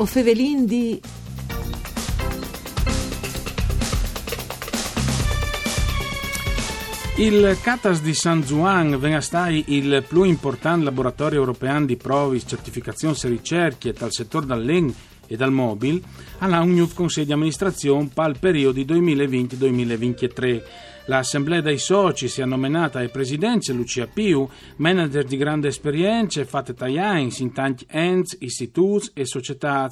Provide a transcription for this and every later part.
O Fevelin di... Il CATAS di San Juan viene stare il più importante laboratorio europeo di prove, certificazioni e ricerche dal settore dall'EN e dal mobile, alla un nuovo consiglio di amministrazione per il periodo 2020-2023. L'assemblea dei soci si è nominata ai presidenti Lucia Piu, manager di grande esperienza, fatte tagliains in tanti ents, istituti e società,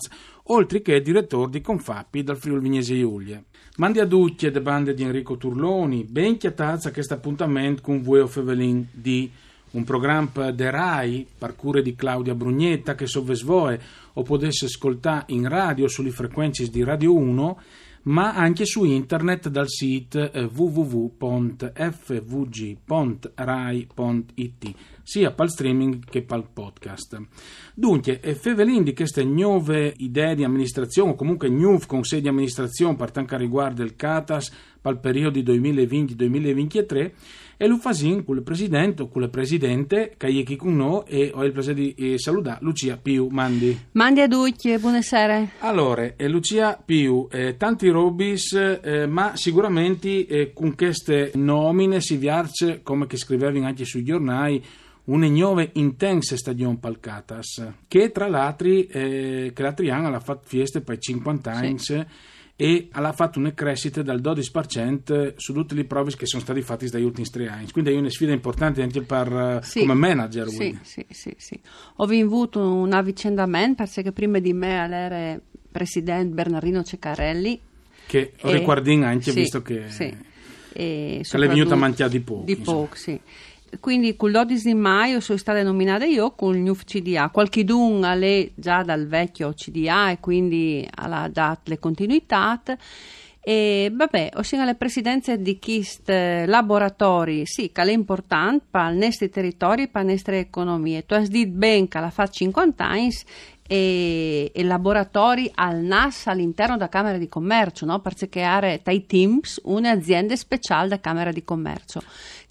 oltre che direttore di Confappi dal Friuli Vignese Giulia. Mandi a tutti le bande di Enrico Turloni, ben chiatazza questo appuntamento con Vueo Fevelin di un programma de RAI, parcure di Claudia Brugnetta, che sovvesvoe o potesse ascoltare in radio sulle frequenze di Radio 1 ma anche su internet dal sito eh, www.fvg.rai.it sia il streaming che il podcast. Dunque, Fevelin di queste nuove idee di amministrazione o comunque nuovo consiglio di amministrazione per quanto riguarda il CATAS il periodo 2020-2023 e lo fasin con il presidente o con il presidente che è qui con noi e ho il piacere di eh, salutare Lucia Piu Mandi. Mandi a tutti, buonasera. Allora, eh, Lucia Piu, eh, tanti robis, eh, ma sicuramente eh, con queste nomine si viarce, come che scrivevi anche sui giornali, une nuove intense stagioni palcatas, che tra l'altro, eh, che l'altro anno ha fatto feste per 50 anni. Sì e ha fatto una crescita del 12% su tutte le prove che sono state fatte dagli ultimi tre anni. Quindi è una sfida importante anche per, sì, come manager. Sì, sì, sì, sì, Ho avuto un avvicendamento perché prima di me era presidente Bernardino Ceccarelli. Che e, riguardin anche sì, visto che, sì. che è venuta a mangiare di poco. Di poco, sì quindi con l'12 di maio sono stata nominata io con il nuovo CDA. Qualche dun è già dal vecchio CDA e quindi ha dato le continuità. E vabbè, ossia le presidenze di questi laboratori, sì, che è importante per i nostri territori e per le nostre economie. Tu hai detto bene che la fa 50 anni e, e, laboratori al NAS all'interno della Camera di Commercio, no? per creare dai teams un'azienda speciale da Camera di Commercio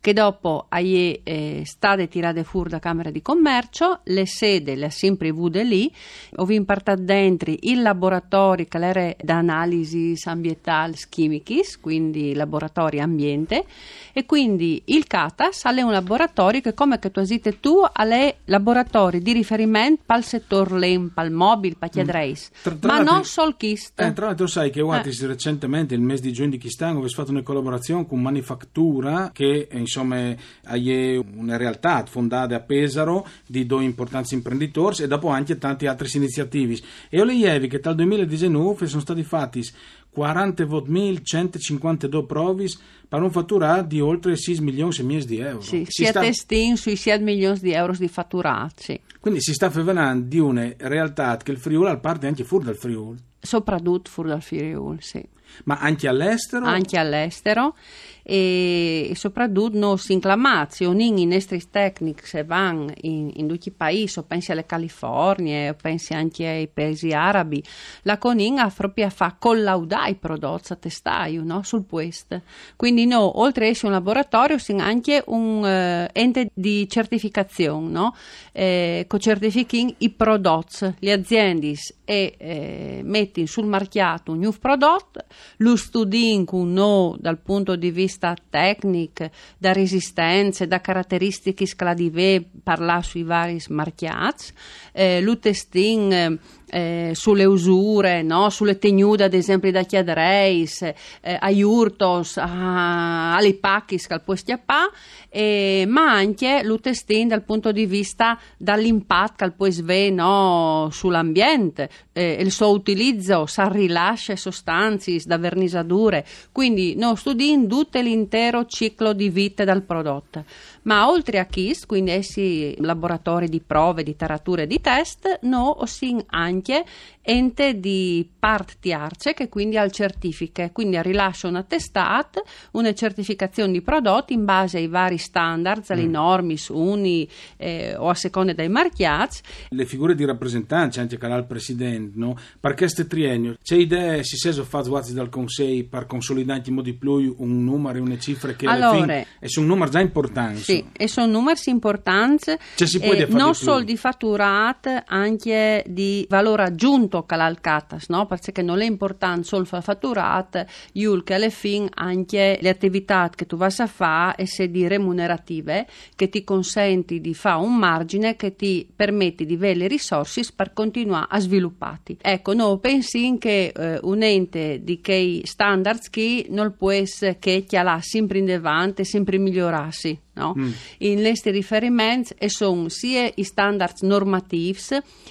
che dopo è eh, state tirate fuori da Camera di Commercio, le sede le ha sempre avute lì, ho impartato dentro il laboratorio che era d'analisi ambientali chimici, quindi laboratori ambiente, e quindi il CATAS è un laboratorio che come che tu detto tu è laboratorio di riferimento per il settore LEM, per il mobile, per chiedreis, mm. ma non solo KIST. Eh, tra l'altro sai che Watis eh. recentemente, il mese di giugno di Chistan, ho fatto una collaborazione con Manifattura che insomma insomma è una realtà fondata a Pesaro di due importanti imprenditori e dopo anche tante altre iniziative. E ho lievi che dal 2019 sono stati fatti 40.152 provis per un fatturato di oltre 6 milioni e mezzo di euro. Sì, si sta... testin sui 6 milioni di euro di fatturato. Sì. Quindi si sta parlando di una realtà che il Friuli al parte anche fuori dal Friuli. Soprattutto fuori dal Friuli, sì. Ma anche all'estero? Anche all'estero e, e soprattutto non si inclamazioni in nostri tecnici vanno in, in tutti i paesi, pensi alle Californie, pensi anche ai paesi arabi, la Conin ha proprio fa collaudare i prodotti a testaio no? sul puest. Quindi no, oltre a essere un laboratorio, si anche un uh, ente di certificazione, no? eh, che certifica i prodotti, le aziende e eh, metti sul marchiato un nuovo prodotto, lo studi con no dal punto di vista tecnico, da resistenze, da caratteristiche scladive, parlare sui vari smarchiati, eh, l'utestin eh, sulle usure, no? sulle tenude ad esempio da chiadreis, eh, a urtos, a, alle pacchis che al può stiappà, eh, ma anche l'utestin dal punto di vista dall'impatto che può svè no? sull'ambiente, eh, il suo utilizzo, sa rilascia sostanze da vernisature, quindi no, studi tutto l'intero ciclo di vita del prodotto. Ma oltre a KISS, quindi essi laboratori di prove, di tarature di test, no, ossin anche ente di part tiarce che quindi al certifiche, quindi rilascia un attestato, una certificazione di prodotti in base ai vari standards, alle mm. norme uni eh, o a seconda dei marchiati. Le figure di rappresentanza, anche il presidente, no? Per questo triennio, c'è idea, si è fatto dal Consiglio per consolidare in modo di più un numero e una cifra che allora, è un numero già importante. Sì, Sì, e sono numeri importanti, cioè, si può eh, non solo di fatturato, anche di valore aggiunto che l'alcatas, no? Perché non è importante solo il fatturato, io che alla fine anche le attività che tu vai a fare e se di remunerative che ti consenti di fare un margine che ti permette di avere le risorse per continuare a sviluppare. Ecco, no, pensi che eh, un ente di quei standards che non può essere che ha sempre in davanti, sempre migliorarsi. No? Mm. In questi riferimenti sono sia i standard normativi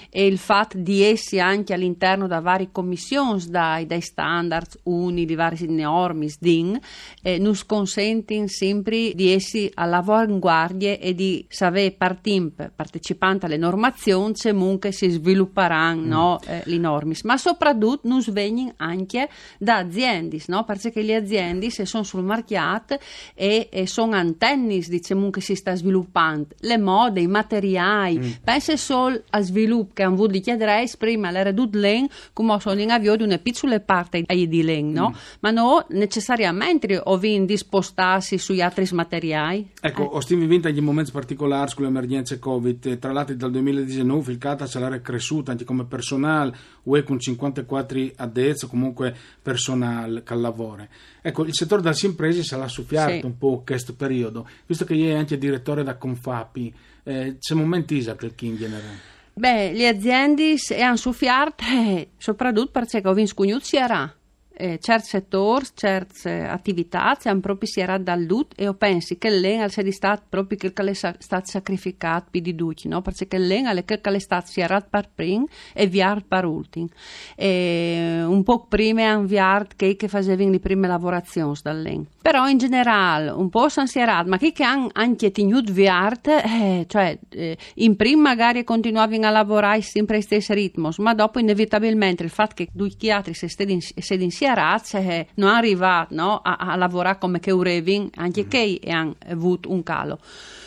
e il fatto di essi anche all'interno da varie commissioni, dai, dai standard uni, di varie norme, DIN, eh, nos consentono sempre di essi all'avanguardia e di sapere partimp, partecipando alle normazioni, comunque si svilupperanno mm. no, eh, le norme, ma soprattutto nos vengono anche da aziende, no? perché le aziende se sono sul mercato e, e sono antennis diciamo che si sta sviluppando, le mode, i materiali, mm. pensa solo al sviluppo che hanno avuto chiederei prima l'era di len, come sono in avvio di una piccola parte di len, no? Mm. Ma non necessariamente vinto di spostarsi sugli altri materiali. Ecco, eh. ho stiamo vinto in momenti particolari con le emergenze Covid, tra l'altro dal 2019 il CATA l'era cresciuta anche come personale, UE con 54 addetti, comunque personale che lavora. Ecco, il settore delle imprese se l'ha soffiato sì. un po' questo periodo, visto che lei è anche direttore da Confapi, eh, c'è momenti che in generale? Beh, le aziende hanno soffiato eh, soprattutto perché ho vinto si era eh, certi settori, certe attività hanno proprio si era dal dut e io penso che l'en sia stato proprio che è stato sacrificato più di tutti, no? perché l'en è che è stato si era per primo e viar per ultimo. E un po' prima hanno viato che, che facevano le prime lavorazioni dall'en. Però in generale un po' sono si era, ma che, che hanno anche tenuto viart, eh, cioè eh, in prima magari continuavano a lavorare sempre ai stessi ritmi, ma dopo inevitabilmente il fatto che due altri si sedano insieme sia razze non arriva no, a, a, lavorare come che Urevin, anche mm. che hanno avuto un calo.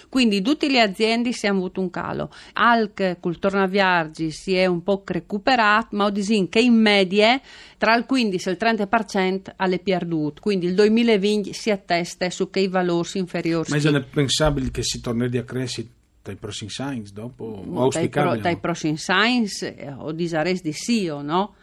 Quindi tutte le aziende si hanno avuto un calo. Alc col tornaviaggi si è un po' recuperato, ma ho disin che in media tra il 15 e il 30% alle perdute. Quindi il 2020 si attesta su che i valori inferiori. Ma è pensabile che si tornerà a crescere dai prossimi signs dopo? No, dai, pro, dai prossimi signs eh, o disares di sì o no?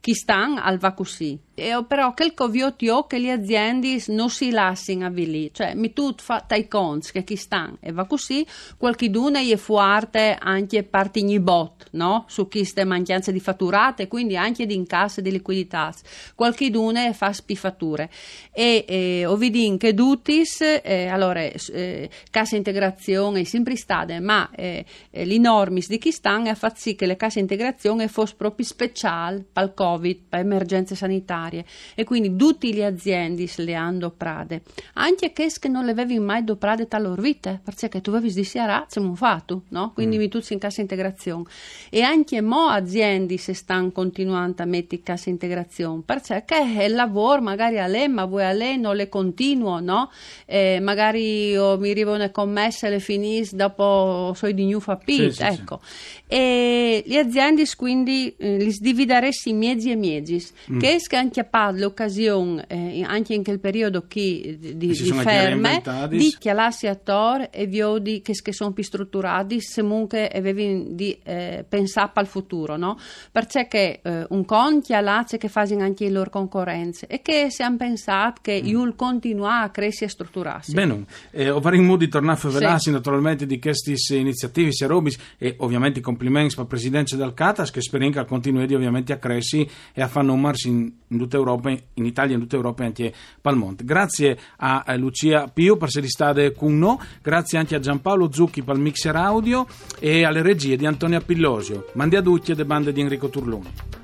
Chi stanno al va così e, però quel coviotio che le aziende non si lasciano avvilire, cioè mi tu fa tai conti che chi stanno e va così, qualche duna è fuarte anche partigni bot, no? Su chi sta mancanza di fatturate, quindi anche di incasse di liquidità. Qualche duna fa spifature e eh, ovidin che dutis, eh, allora eh, cassa integrazione è sempre stata, ma eh, eh, le normis di chi stanno ha fatto sì che le casse integrazione fosse proprio speciali per il Covid, per emergenze sanitarie sanitarie e quindi tutte le aziende le hanno prade. Anche che non le avevi mai do prade talorvite, perché tu avevi di siara, siamo fatto, no? Quindi mm. mi tutti in cassa integrazione. E anche mo aziende si stanno continuando a mettere in cassa integrazione, perché il lavoro magari a lei, ma voi a lei non le continuo, no? Eh, magari oh, mi arrivano le commesse, le finis dopo so di new fapit, sì, ecco. Sì. E le aziende quindi eh, li divideresti mezzi e mezzi, mm. che esca a l'occasione, eh, anche in quel periodo che, di, di ferme, di chialarsi a tor e viodi che, che sono più strutturati, se comunque avevi di eh, pensare al futuro, no? Perché eh, un con chialarsi che fanno anche le loro concorrenze e che si hanno pensato che mm. Iul continua a crescere e strutturarsi. Bene, eh, avremo di tornare a favelarsi sì. naturalmente di queste iniziative, se robis, e ovviamente complimenti per la Presidenza del Catas che speriamo che continui ovviamente a crescere e a fare un marsi in, in tutta Europa, in Italia e in tutta Europa anche Palmonte. Grazie a Lucia Pio per essere stata con noi, grazie anche a Giampaolo Zucchi per il mixer audio e alle regie di Antonio Pillosio. Mandi a tutti e le bande di Enrico Turlone.